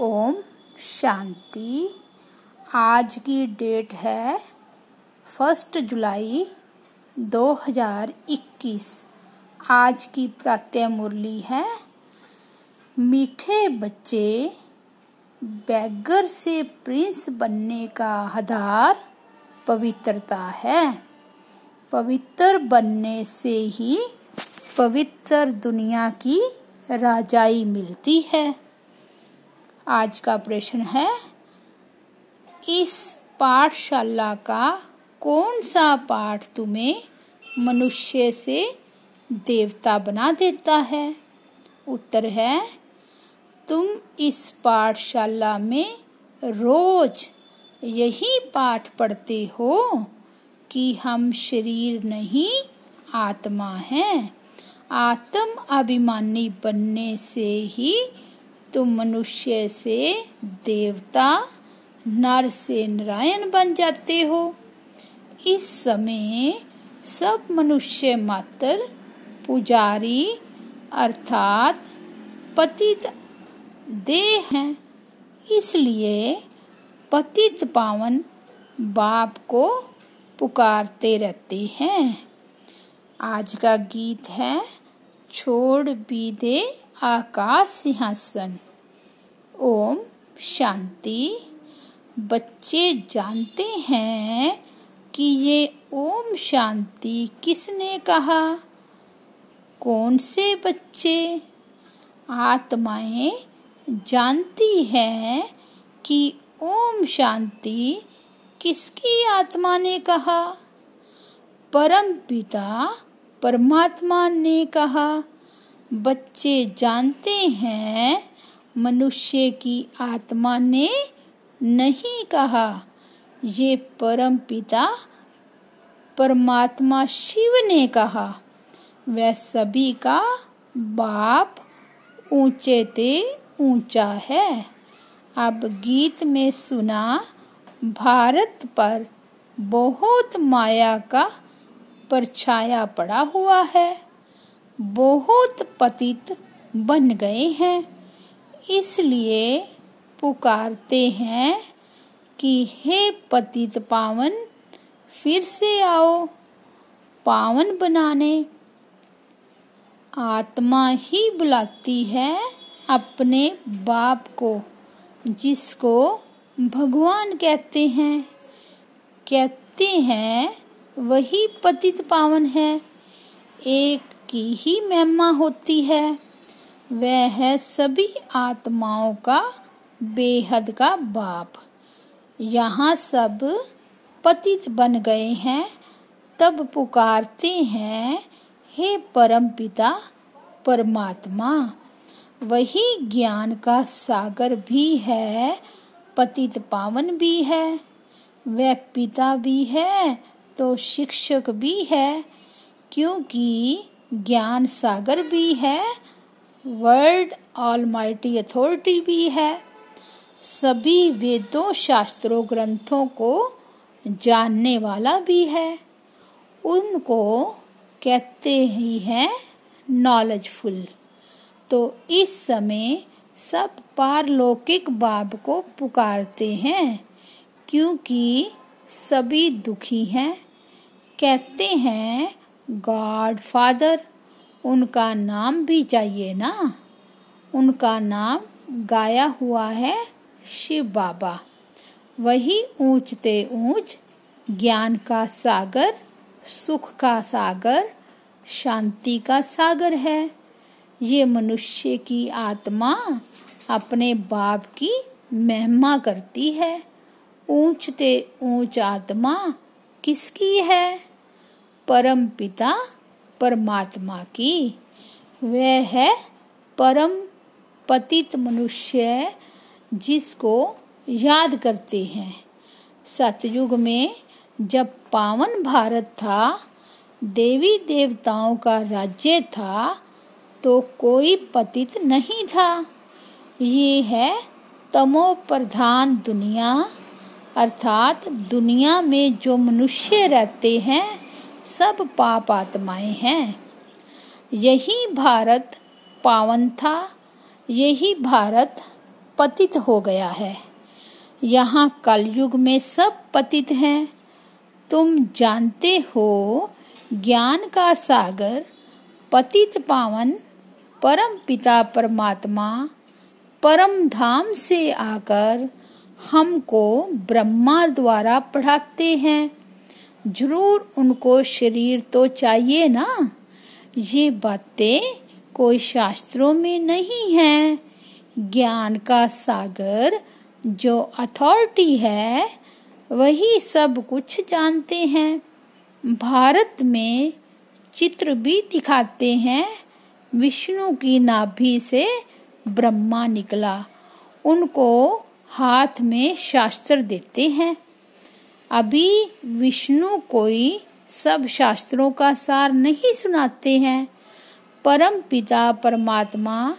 ओम शांति। आज की डेट है फ़र्स्ट जुलाई 2021 आज की प्रातः मुरली है। मीठे बच्चे बैगर से प्रिंस बनने का आधार पवित्रता है। पवित्र बनने से ही पवित्र दुनिया की राजाई मिलती है। आज का प्रश्न है। इस पाठशाला का कौन सा पाठ तुम्हें मनुष्य से देवता बना देता है? उत्तर है, तुम इस पाठशाला में रोज यही पाठ पढ़ते हो कि हम शरीर नहीं, आत्मा हैं। आत्म अभिमानी बनने से ही तुम मनुष्य से देवता नर से नारायण बन जाते हो। इस समय सब मनुष्य मात्र पुजारी अर्थात पतित देह हैं। इसलिए पतित पावन बाप को पुकारते रहते हैं। आज का गीत है, छोड़ भी दे आकाश सिंहासन ओम शांति। बच्चे जानते हैं कि ये ओम शांति किसने कहा? कौन से बच्चे? आत्माएँ जानती हैं कि ओम शांति किसकी आत्मा ने कहा? परम पिता परमात्मा ने कहा। बच्चे जानते हैं, मनुष्य की आत्मा ने नहीं कहा। ये परम पिता परमात्मा शिव ने कहा। वह सभी का बाप ऊँचे ते ऊँचा है। अब गीत में सुना, भारत पर बहुत माया का परछाया पड़ा हुआ है। बहुत पतित बन गए हैं। इसलिए पुकारते हैं कि हे पतित पावन, फिर से आओ पावन बनाने। आत्मा ही बुलाती है अपने बाप को, जिसको भगवान कहते हैं। कहते हैं, वही पतित पावन है। एक की ही महिमा होती है। वह है सभी आत्माओं का बेहद का बाप। यहाँ सब पतित बन गए हैं, तब पुकारते हैं, हे परम पिता, परमात्मा, वही ज्ञान का सागर भी है, पतित पावन भी है, वह पिता भी है तो शिक्षक भी है, क्योंकि ज्ञान सागर भी है, वर्ल्ड ऑल ऑलमाइटी अथॉरिटी भी है। सभी वेदों, शास्त्रों, ग्रंथों को जानने वाला भी है। उनको कहते ही हैं नॉलेजफुल तो इस समय सब पारलौकिक बाब को पुकारते हैं, क्योंकि सभी दुखी हैं। कहते हैं गॉड फादर उनका नाम भी चाहिए ना? उनका नाम गाया हुआ है शिव बाबा। वही ऊंचते ऊंच ज्ञान का सागर, सुख का सागर, शांति का सागर है। ये मनुष्य की आत्मा अपने बाप की महिमा करती है। ऊंचते ऊंच आत्मा किसकी है? परम पिता परमात्मा की। वह है परम पतित मनुष्य जिसको याद करते हैं। सतयुग में जब पावन भारत था, देवी देवताओं का राज्य था तो कोई पतित नहीं था। ये है तमो प्रधान दुनिया, अर्थात दुनिया में जो मनुष्य रहते हैं सब पाप आत्माएँ हैं। यही भारत पावन था, यही भारत पतित हो गया है। यहाँ कलयुग में सब पतित हैं। तुम जानते हो, ज्ञान का सागर, पतित पावन, परम पिता परमात्मा, परम धाम से आकर हमको ब्रह्मा द्वारा पढ़ाते हैं। ज़रूर उनको शरीर तो चाहिए ना। ये बातें कोई शास्त्रों में नहीं है। ज्ञान का सागर जो अथॉरिटी है, वही सब कुछ जानते हैं। भारत में चित्र भी दिखाते हैं। विष्णु की नाभि से ब्रह्मा निकला। उनको हाथ में शास्त्र देते हैं। अभी विष्णु कोई सब शास्त्रों का सार नहीं सुनाते हैं। परम पिता परमात्मा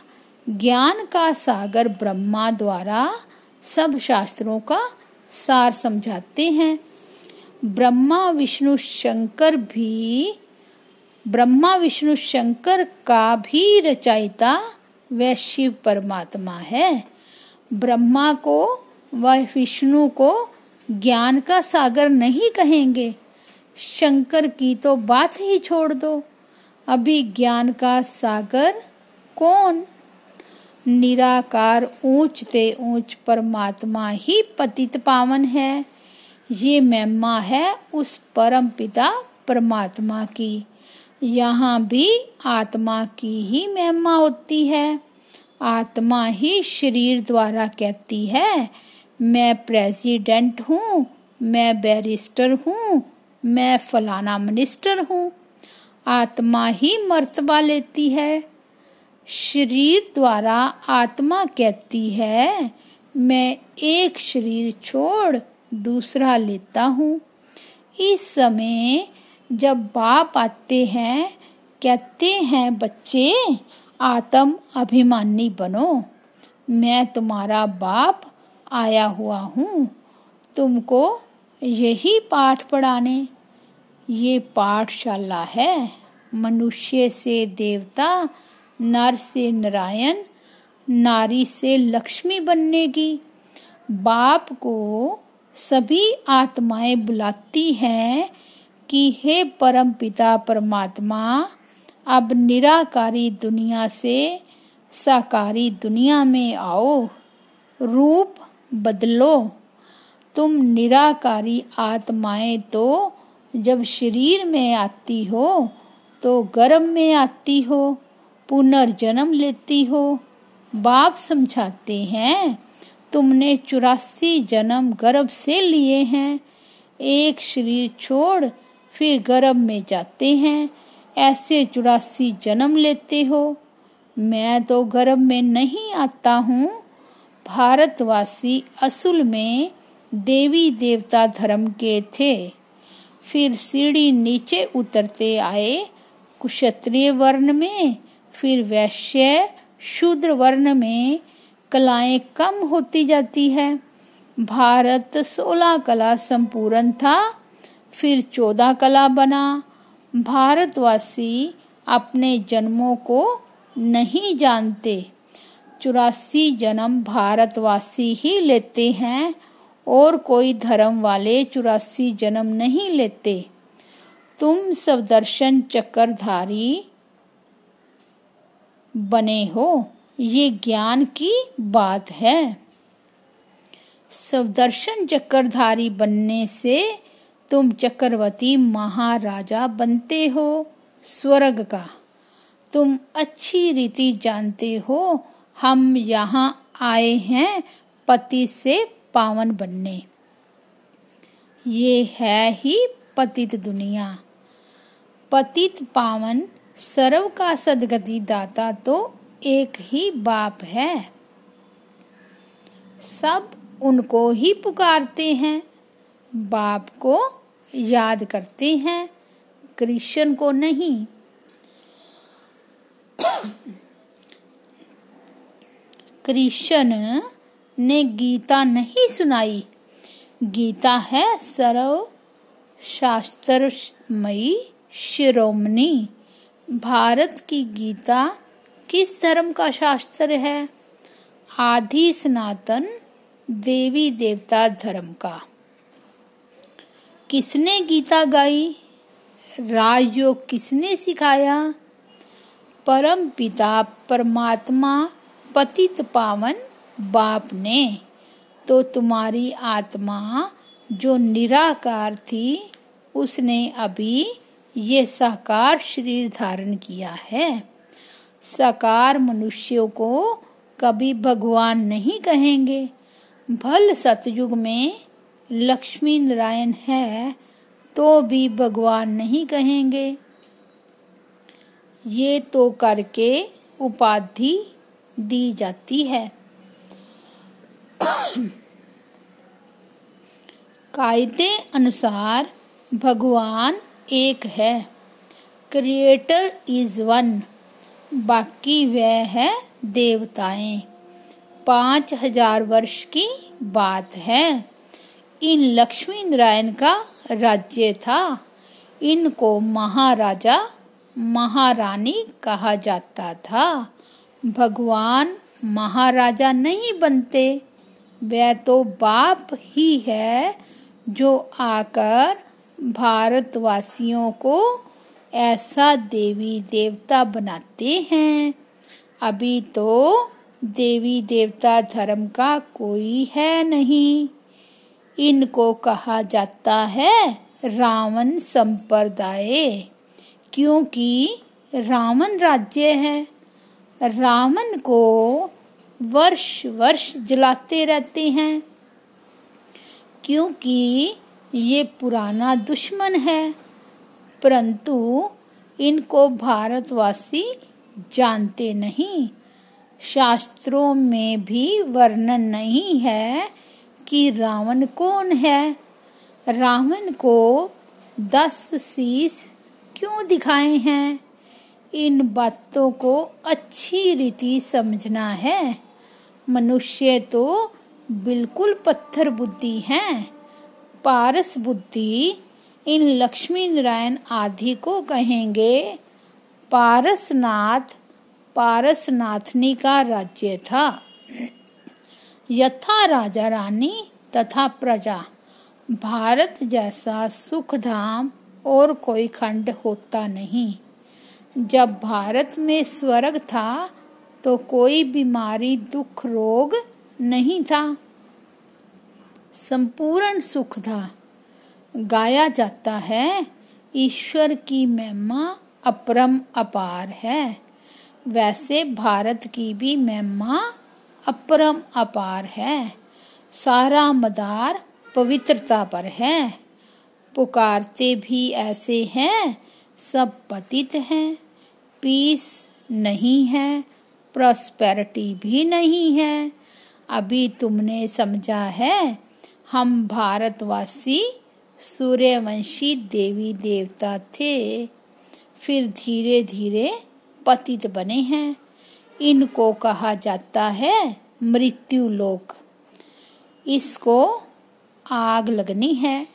ज्ञान का सागर ब्रह्मा द्वारा सब शास्त्रों का सार समझाते हैं। ब्रह्मा विष्णु शंकर भी, ब्रह्मा विष्णु शंकर का भी रचयिता वह शिव परमात्मा है। ब्रह्मा को व विष्णु को ज्ञान का सागर नहीं कहेंगे। शंकर की तो बात ही छोड़ दो। अभी ज्ञान का सागर कौन? निराकार ऊंच ते ऊंच परमात्मा ही पतित पावन है। ये महिमा है उस परम पिता परमात्मा की। यहाँ भी आत्मा की ही महिमा होती है। आत्मा ही शरीर द्वारा कहती है मैं प्रेसिडेंट हूँ, मैं बैरिस्टर हूँ, मैं फलाना मिनिस्टर हूँ। आत्मा ही मर्तबा लेती है। शरीर द्वारा आत्मा कहती है, मैं एक शरीर छोड़ दूसरा लेता हूँ। इस समय जब बाप आते हैं, कहते हैं, बच्चे, आत्म अभिमानी बनो। मैं तुम्हारा बाप आया हुआ हूँ, तुमको यही पाठ पढ़ाने। ये पाठशाला है, मनुष्य से देवता, नर से नारायण, नारी से लक्ष्मी बनने की बाप को सभी आत्माएँ बुलाती हैं कि हे परम पिता परमात्मा, अब निराकारी दुनिया से साकारी दुनिया में आओ। रूप बदलो। तुम निराकारी आत्माएँ तो जब शरीर में आती हो तो गर्भ में आती हो, पुनर्जन्म लेती हो, बाप समझाते हैं, तुमने चुरासी जन्म गर्भ से लिए हैं, एक शरीर छोड़ फिर गर्भ में जाते हैं, ऐसे चुरासी जन्म लेते हो। मैं तो गर्भ में नहीं आता हूँ भारतवासी असुल में देवी देवता धर्म के थे। फिर सीढ़ी नीचे उतरते आए, कुक्षत्रिय वर्ण में, फिर वैश्य शूद्र वर्ण में, कलाएँ कम होती जाती है। भारत सोलह कला संपूर्ण था, फिर चौदह कला बना। भारतवासी अपने जन्मों को नहीं जानते। चौरासी जन्म भारतवासी ही लेते हैं और कोई धर्म वाले चौरासी जन्म नहीं लेते। तुम सब दर्शन बने हो। ये ज्ञान की बात है। सवदर्शन चक्रधारी बनने से तुम चक्रवर्ती महाराजा बनते हो। स्वर्ग का तुम अच्छी रीति जानते हो हम यहाँ आए हैं पति से पावन बनने। ये है ही पतित दुनिया। पतित पावन सर्व का सदगति दाता तो एक ही बाप है। सब उनको ही पुकारते हैं, बाप को याद करते हैं, कृष्ण को नहीं। कृष्ण ने गीता नहीं सुनाई। गीता है सर्व शास्त्रमयी शिरोमणि। भारत की गीता किस धर्म का शास्त्र है? आदि सनातन देवी देवता धर्म का। किसने गीता गाई? राजयोग किसने सिखाया? परम पिता परमात्मा पतित पावन बाप ने तो तुम्हारी आत्मा जो निराकार थी, उसने अभी ये साकार शरीर धारण किया है। साकार मनुष्यों को कभी भगवान नहीं कहेंगे। भल सतयुग में लक्ष्मी नारायण है तो भी भगवान नहीं कहेंगे। ये तो करके उपाधि दी जाती है। कायदे अनुसार भगवान एक है। क्रिएटर इज़ वन बाकी वह है देवताएँ। पाँच हज़ार वर्ष की बात है। इन लक्ष्मी नारायण का राज्य था। इनको महाराजा, महारानी कहा जाता था। भगवान महाराजा नहीं बनते, वह तो बाप ही है जो आकर भारतवासियों को ऐसा देवी देवता बनाते हैं। अभी तो देवी देवता धर्म का कोई है नहीं। इनको कहा जाता है रावण संप्रदाय, क्योंकि रावण राज्य है। रावण को वर्ष वर्ष जलाते रहते हैं, क्योंकि ये पुराना दुश्मन है। परंतु इनको भारतवासी जानते नहीं। शास्त्रों में भी वर्णन नहीं है कि रावण कौन है। रावण को दस शीश क्यों दिखाए हैं? इन बातों को अच्छी रीति समझना है। मनुष्य तो बिल्कुल पत्थर बुद्धि हैं, पारस बुद्धि, इन लक्ष्मी नारायण आदि को कहेंगे। पारसनाथ, पारसनाथनी का राज्य था। यथा राजा रानी तथा प्रजा, भारत जैसा सुख धाम और कोई खंड होता नहीं। जब भारत में स्वर्ग था तो कोई बीमारी, दुख, रोग नहीं था। संपूर्ण सुख था। गाया जाता है, ईश्वर की महिमा अपरम अपार है। वैसे भारत की भी महिमा अपरम अपार है। सारा मदार पवित्रता पर है। पुकारते भी ऐसे हैं, सब पतित हैं। पीस नहीं है प्रॉस्पेरिटी भी नहीं है। अभी तुमने समझा है, हम भारतवासी सूर्यवंशी देवी देवता थे, फिर धीरे धीरे पतित बने हैं। इनको कहा जाता है मृत्यु लोक। इसको आग लगनी है।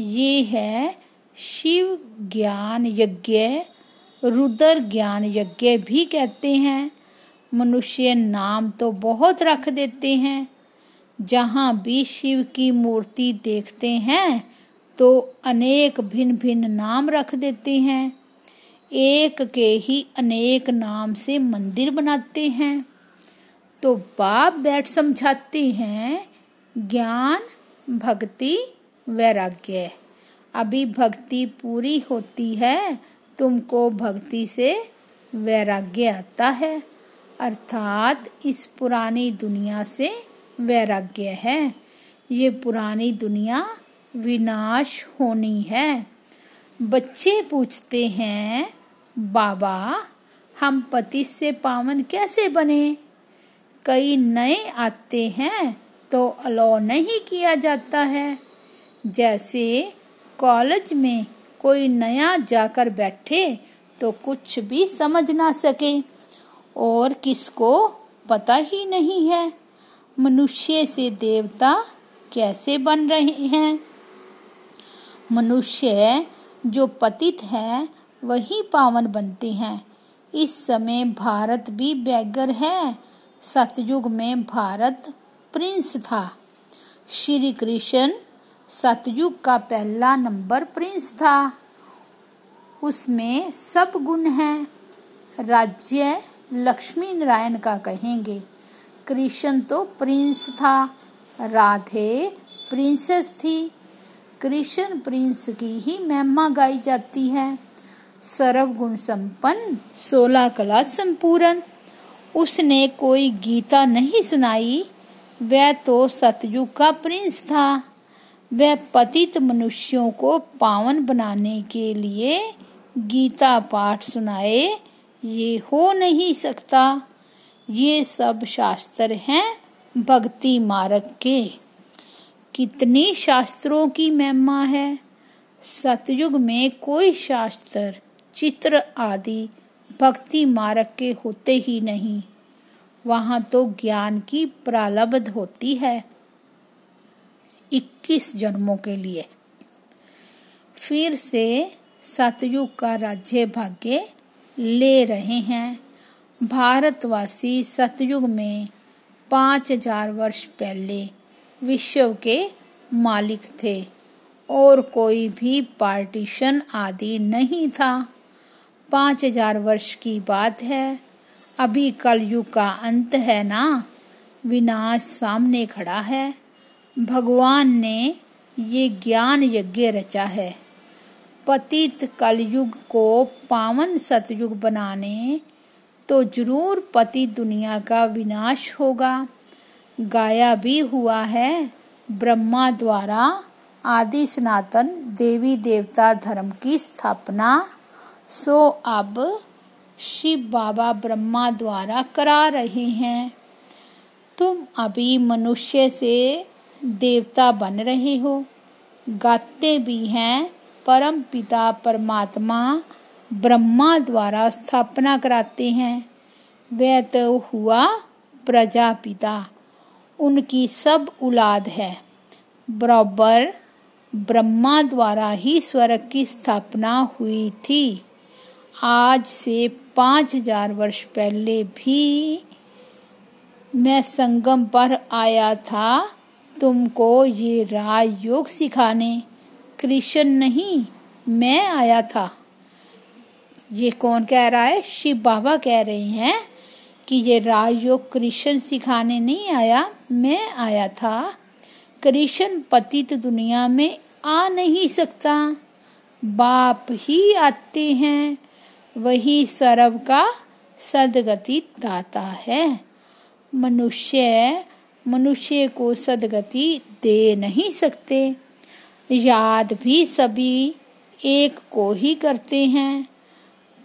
ये है शिव ज्ञान यज्ञ रुद्र ज्ञान यज्ञ भी कहते हैं। मनुष्य नाम तो बहुत रख देते हैं। जहाँ भी शिव की मूर्ति देखते हैं तो अनेक भिन्न भिन्न नाम रख देते हैं। एक के ही अनेक नाम से मंदिर बनाते हैं। तो बाप बैठ समझाते हैं, ज्ञान, भक्ति, वैराग्य। अभी भक्ति पूरी होती है तुमको भक्ति से वैराग्य आता है। अर्थात इस पुरानी दुनिया से वैराग्य है। ये पुरानी दुनिया विनाश होनी है। बच्चे पूछते हैं, बाबा, हम पति से पावन कैसे बने? कई नए आते हैं तो अलाउ नहीं किया जाता है। जैसे कॉलेज में कोई नया जाकर बैठे तो कुछ भी समझ ना सके। और किसको पता ही नहीं है, मनुष्य से देवता कैसे बन रहे हैं। मनुष्य जो पतित है, वही पावन बनते हैं। इस समय भारत भी बैगर है। सतयुग में भारत प्रिंस था। श्री कृष्ण सतयुग का पहला नंबर प्रिंस था। उसमें सब गुण हैं। राज्य लक्ष्मी नारायण का कहेंगे। कृष्ण तो प्रिंस था। राधे प्रिंसेस थी। कृष्ण प्रिंस की ही महिमा गाई जाती है। सर्व गुण संपन्न, सोलह कला संपूर्ण। उसने कोई गीता नहीं सुनाई। वह तो सतयुग का प्रिंस था। वह पतित मनुष्यों को पावन बनाने के लिए गीता पाठ सुनाए, ये हो नहीं सकता। ये सब शास्त्र हैं भक्ति मार्ग के। कितनी शास्त्रों की महिमा है। सतयुग में कोई शास्त्र, चित्र आदि भक्ति मार्ग के होते ही नहीं। वहाँ तो ज्ञान की प्रालब्ध होती है। इक्कीस जन्मों के लिए। फिर से सतयुग का राज्य भाग्य ले रहे हैं। भारतवासी सतयुग में पाँच हज़ार वर्ष पहले विश्व के मालिक थे और कोई भी पार्टीशन आदि नहीं था। पाँच हज़ार वर्ष की बात है। अभी कलयुग का अंत है ना? विनाश सामने खड़ा है। भगवान ने ये ज्ञान यज्ञ रचा है। पतित कलयुग को पावन सतयुग बनाने तो ज़रूर पति दुनिया का विनाश होगा। गाया भी हुआ है ब्रह्मा द्वारा आदि सनातन देवी देवता धर्म की स्थापना। सो अब शिव बाबा ब्रह्मा द्वारा करा रहे हैं। तुम अभी मनुष्य से देवता बन रहे हो। गाते भी हैं, परम पिता परमात्मा ब्रह्मा द्वारा स्थापना कराते हैं। वह तो हुआ प्रजापिता। उनकी सब औलाद है। बराबर ब्रह्मा द्वारा ही स्वर्ग की स्थापना हुई थी। आज से पाँच हज़ार वर्ष पहले भी मैं संगम पर आया था। तुमको ये राजयोग सिखाने। कृष्ण नहीं, मैं आया था। ये कौन कह रहा है? शिव बाबा कह रहे हैं कि ये राजयोग कृष्ण सिखाने नहीं आया, मैं आया था। कृष्ण पतित दुनिया में आ नहीं सकता। बाप ही आते हैं, वही सर्व का सदगति दाता है। मनुष्य मनुष्य को सदगति दे नहीं सकते। याद भी सभी एक को ही करते हैं।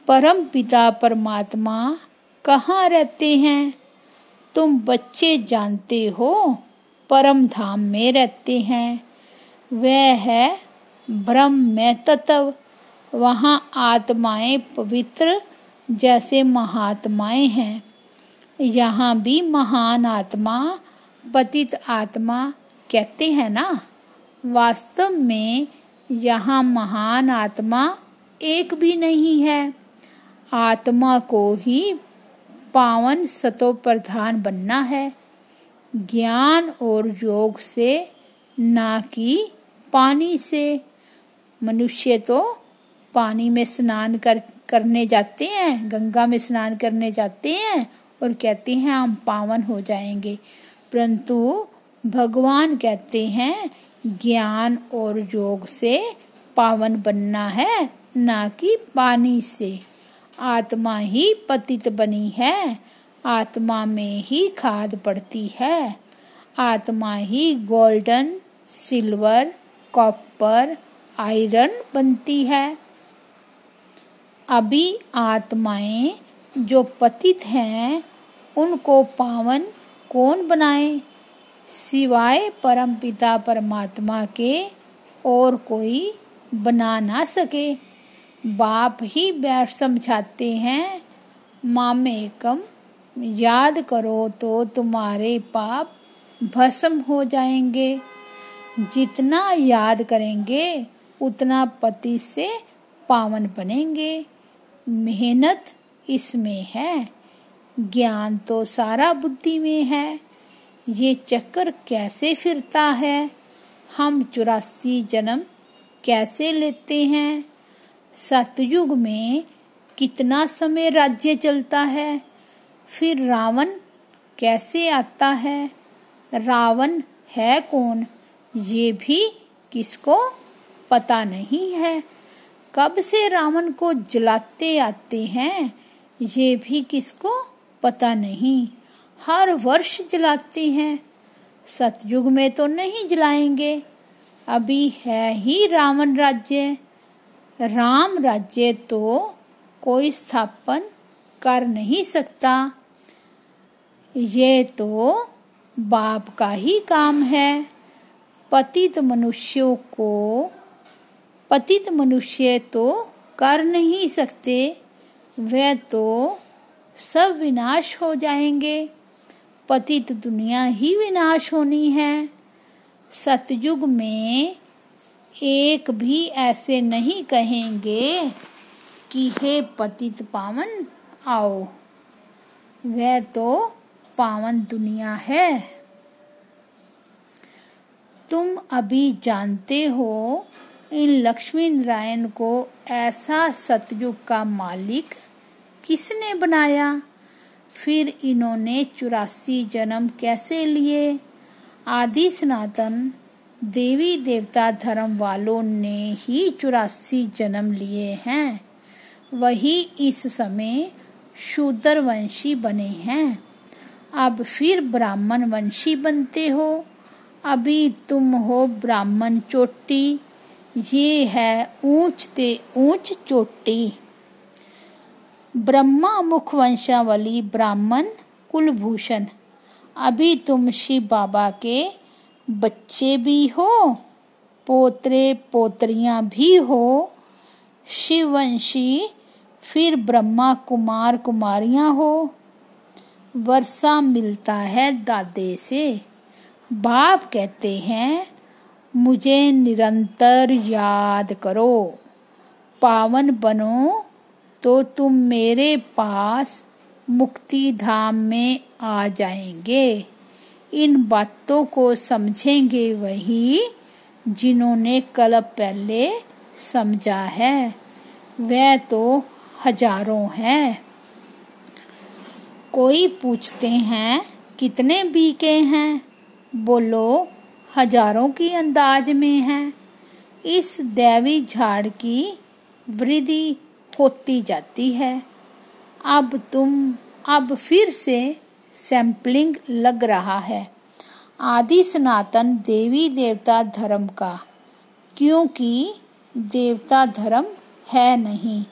परम पिता परमात्मा कहाँ रहते हैं? तुम बच्चे जानते हो, परम धाम में रहते हैं। वह है ब्रह्म में तत्व। वहाँ आत्माएँ पवित्र जैसे महात्माएँ हैं। यहाँ भी महान आत्मा पतित आत्मा कहते हैं ना? वास्तव में यहाँ महान आत्मा एक भी नहीं है। आत्मा को ही पावन सतो प्रधान बनना है। ज्ञान और योग से, ना कि पानी से। मनुष्य तो पानी में स्नान कर, करने जाते हैं, गंगा में स्नान करने जाते हैं और कहते हैं हम पावन हो जाएँगे। परंतु भगवान कहते हैं, ज्ञान और योग से पावन बनना है, ना कि पानी से। आत्मा ही पतित बनी है, आत्मा में ही खाद पड़ती है। आत्मा ही गोल्डन, सिल्वर, कॉपर, आयरन बनती है। अभी आत्माएँ जो पतित हैं, उनको पावन कौन बनाए? सिवाय परमपिता परमात्मा के और कोई बना ना सके। बाप ही बैठ समझाते हैं, मामे कम, याद करो तो तुम्हारे पाप भस्म हो जाएँगे। जितना याद करेंगे, उतना पति से पावन बनेंगे। मेहनत इसमें है। ज्ञान तो सारा बुद्धि में है। ये चक्कर कैसे फिरता है? हम चौरासी जन्म कैसे लेते हैं? सतयुग में कितना समय राज्य चलता है? फिर रावण कैसे आता है? रावण है कौन? ये भी किसको पता नहीं है। कब से रावण को जलाते आते हैं? ये भी किसको पता नहीं। हर वर्ष जलाते हैं। सतयुग में तो नहीं जलाएँगे। अभी है ही रावण राज्य। राम राज्य तो कोई स्थापन कर नहीं सकता। ये तो बाप का ही काम है। पतित मनुष्यों को, पतित मनुष्य तो कर नहीं सकते। वे तो सब विनाश हो जाएँगे। पतित दुनिया ही विनाश होनी है। सतयुग में एक भी ऐसे नहीं कहेंगे कि हे पतित पावन, आओ। वह तो पावन दुनिया है। तुम अभी जानते हो, इन लक्ष्मी नारायण को ऐसा सतयुग का मालिक किसने बनाया? फिर इन्होंने चौरासी जन्म कैसे लिए? आदि सनातन देवी देवता धर्म वालों ने ही चौरासी जन्म लिए हैं। वही इस समय शूद्र वंशी बने हैं। अब फिर ब्राह्मण वंशी बनते हो। अभी तुम हो ब्राह्मण चोटी। ये है ऊंच ते ऊंच चोटी। ब्रह्मा मुख वंशावली ब्राह्मण कुलभूषण। अभी तुम शिव बाबा के बच्चे भी हो, पोतरे पोतरियाँ भी हो शिववंशी फिर ब्रह्मा कुमार कुमारियाँ हो। वर्षा मिलता है दादे से, बाप कहते हैं, मुझे निरंतर याद करो, पावन बनो तो तुम मेरे पास मुक्ति धाम में आ जाएँगे। इन बातों को समझेंगे वही जिन्होंने कल पहले समझा है। वह तो हज़ारों हैं। कोई पूछते हैं, कितने बीके हैं? बोलो, हज़ारों की अंदाज में है। इस दैवी झाड़ की वृद्धि होती जाती है। अब तुम, अब फिर से सैंपलिंग लग रहा है। आदि सनातन देवी देवता धर्म का, क्योंकि देवता धर्म है नहीं।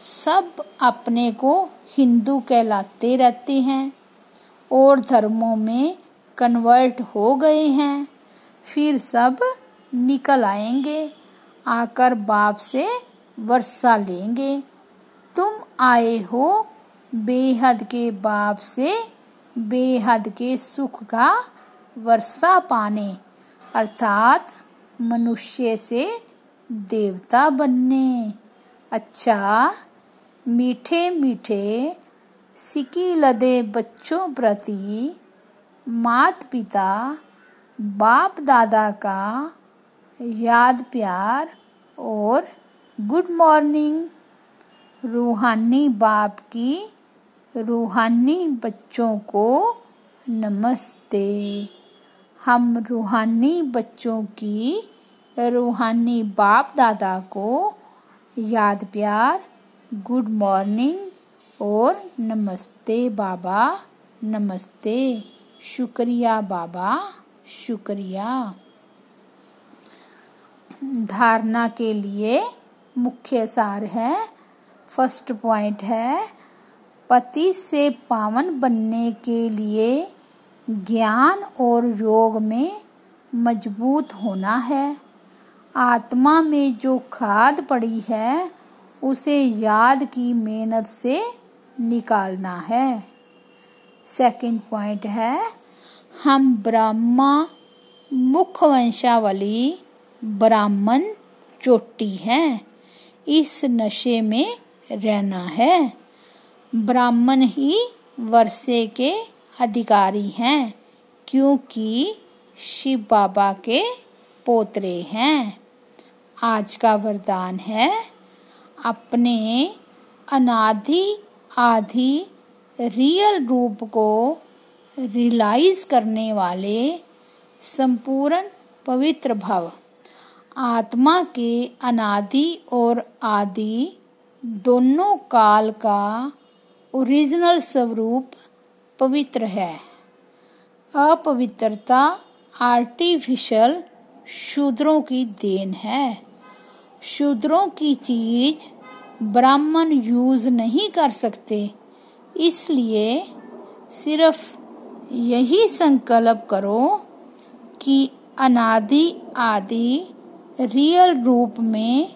सब अपने को हिंदू कहलाते रहते हैं और धर्मों में कन्वर्ट हो गए हैं। फिर सब निकल आएँगे, आकर बाप से वर्षा लेंगे। तुम आए हो बेहद के बाप से, बेहद के सुख का वर्षा पाने, अर्थात मनुष्य से देवता बनने। अच्छा मीठे मीठे सिकी लदे बच्चों प्रति मात पिता बाप दादा का याद प्यार और गुड मॉर्निंग, रूहानी बाप की, रूहानी बच्चों को नमस्ते। हम रूहानी बच्चों की, रूहानी बाप दादा को याद प्यार, गुड मॉर्निंग और नमस्ते बाबा, नमस्ते, शुक्रिया बाबा, शुक्रिया। धारणा के लिए मुख्य सार है। फ़र्स्ट पॉइंट है, पति से पावन बनने के लिए ज्ञान और योग में मज़बूत होना है। आत्मा में जो खाद पड़ी है, उसे याद की मेहनत से निकालना है। सेकंड पॉइंट है, हम ब्रह्मा मुख्य वंशावली ब्राह्मण चोटी हैं। इस नशे में रहना है। ब्राह्मण ही वर्षे के अधिकारी हैं, क्योंकि शिव बाबा के पोतरे हैं। आज का वरदान है, अपने अनाधि आधि रियल रूप को रियलाइज़ करने वाले संपूर्ण पवित्र भव आत्मा के अनादि और आदि दोनों काल का ओरिजिनल स्वरूप पवित्र है। अपवित्रता आर्टिफिशियल शूद्रों की देन है। शूद्रों की चीज़ ब्राह्मण यूज़ नहीं कर सकते। इसलिए सिर्फ़ यही संकल्प करो कि अनादि आदि रियल रूप में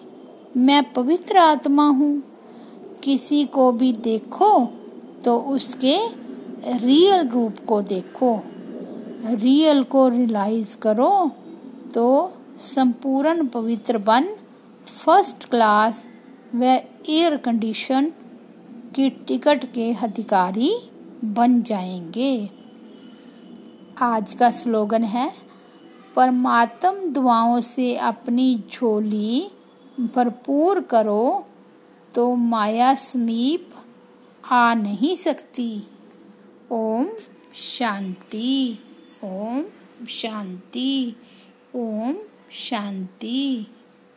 मैं पवित्र आत्मा हूँ। किसी को भी देखो तो उसके रियल रूप को देखो। रियल को रियलाइज़ करो तो संपूर्ण पवित्र बन, फ़र्स्ट क्लास व एयर कंडीशन की टिकट के अधिकारी बन जाएँगे। आज का स्लोगन है परमात्म दुआओं से अपनी झोली भरपूर करो तो माया समीप आ नहीं सकती। ओम शांति ओम शांति ओम शांति।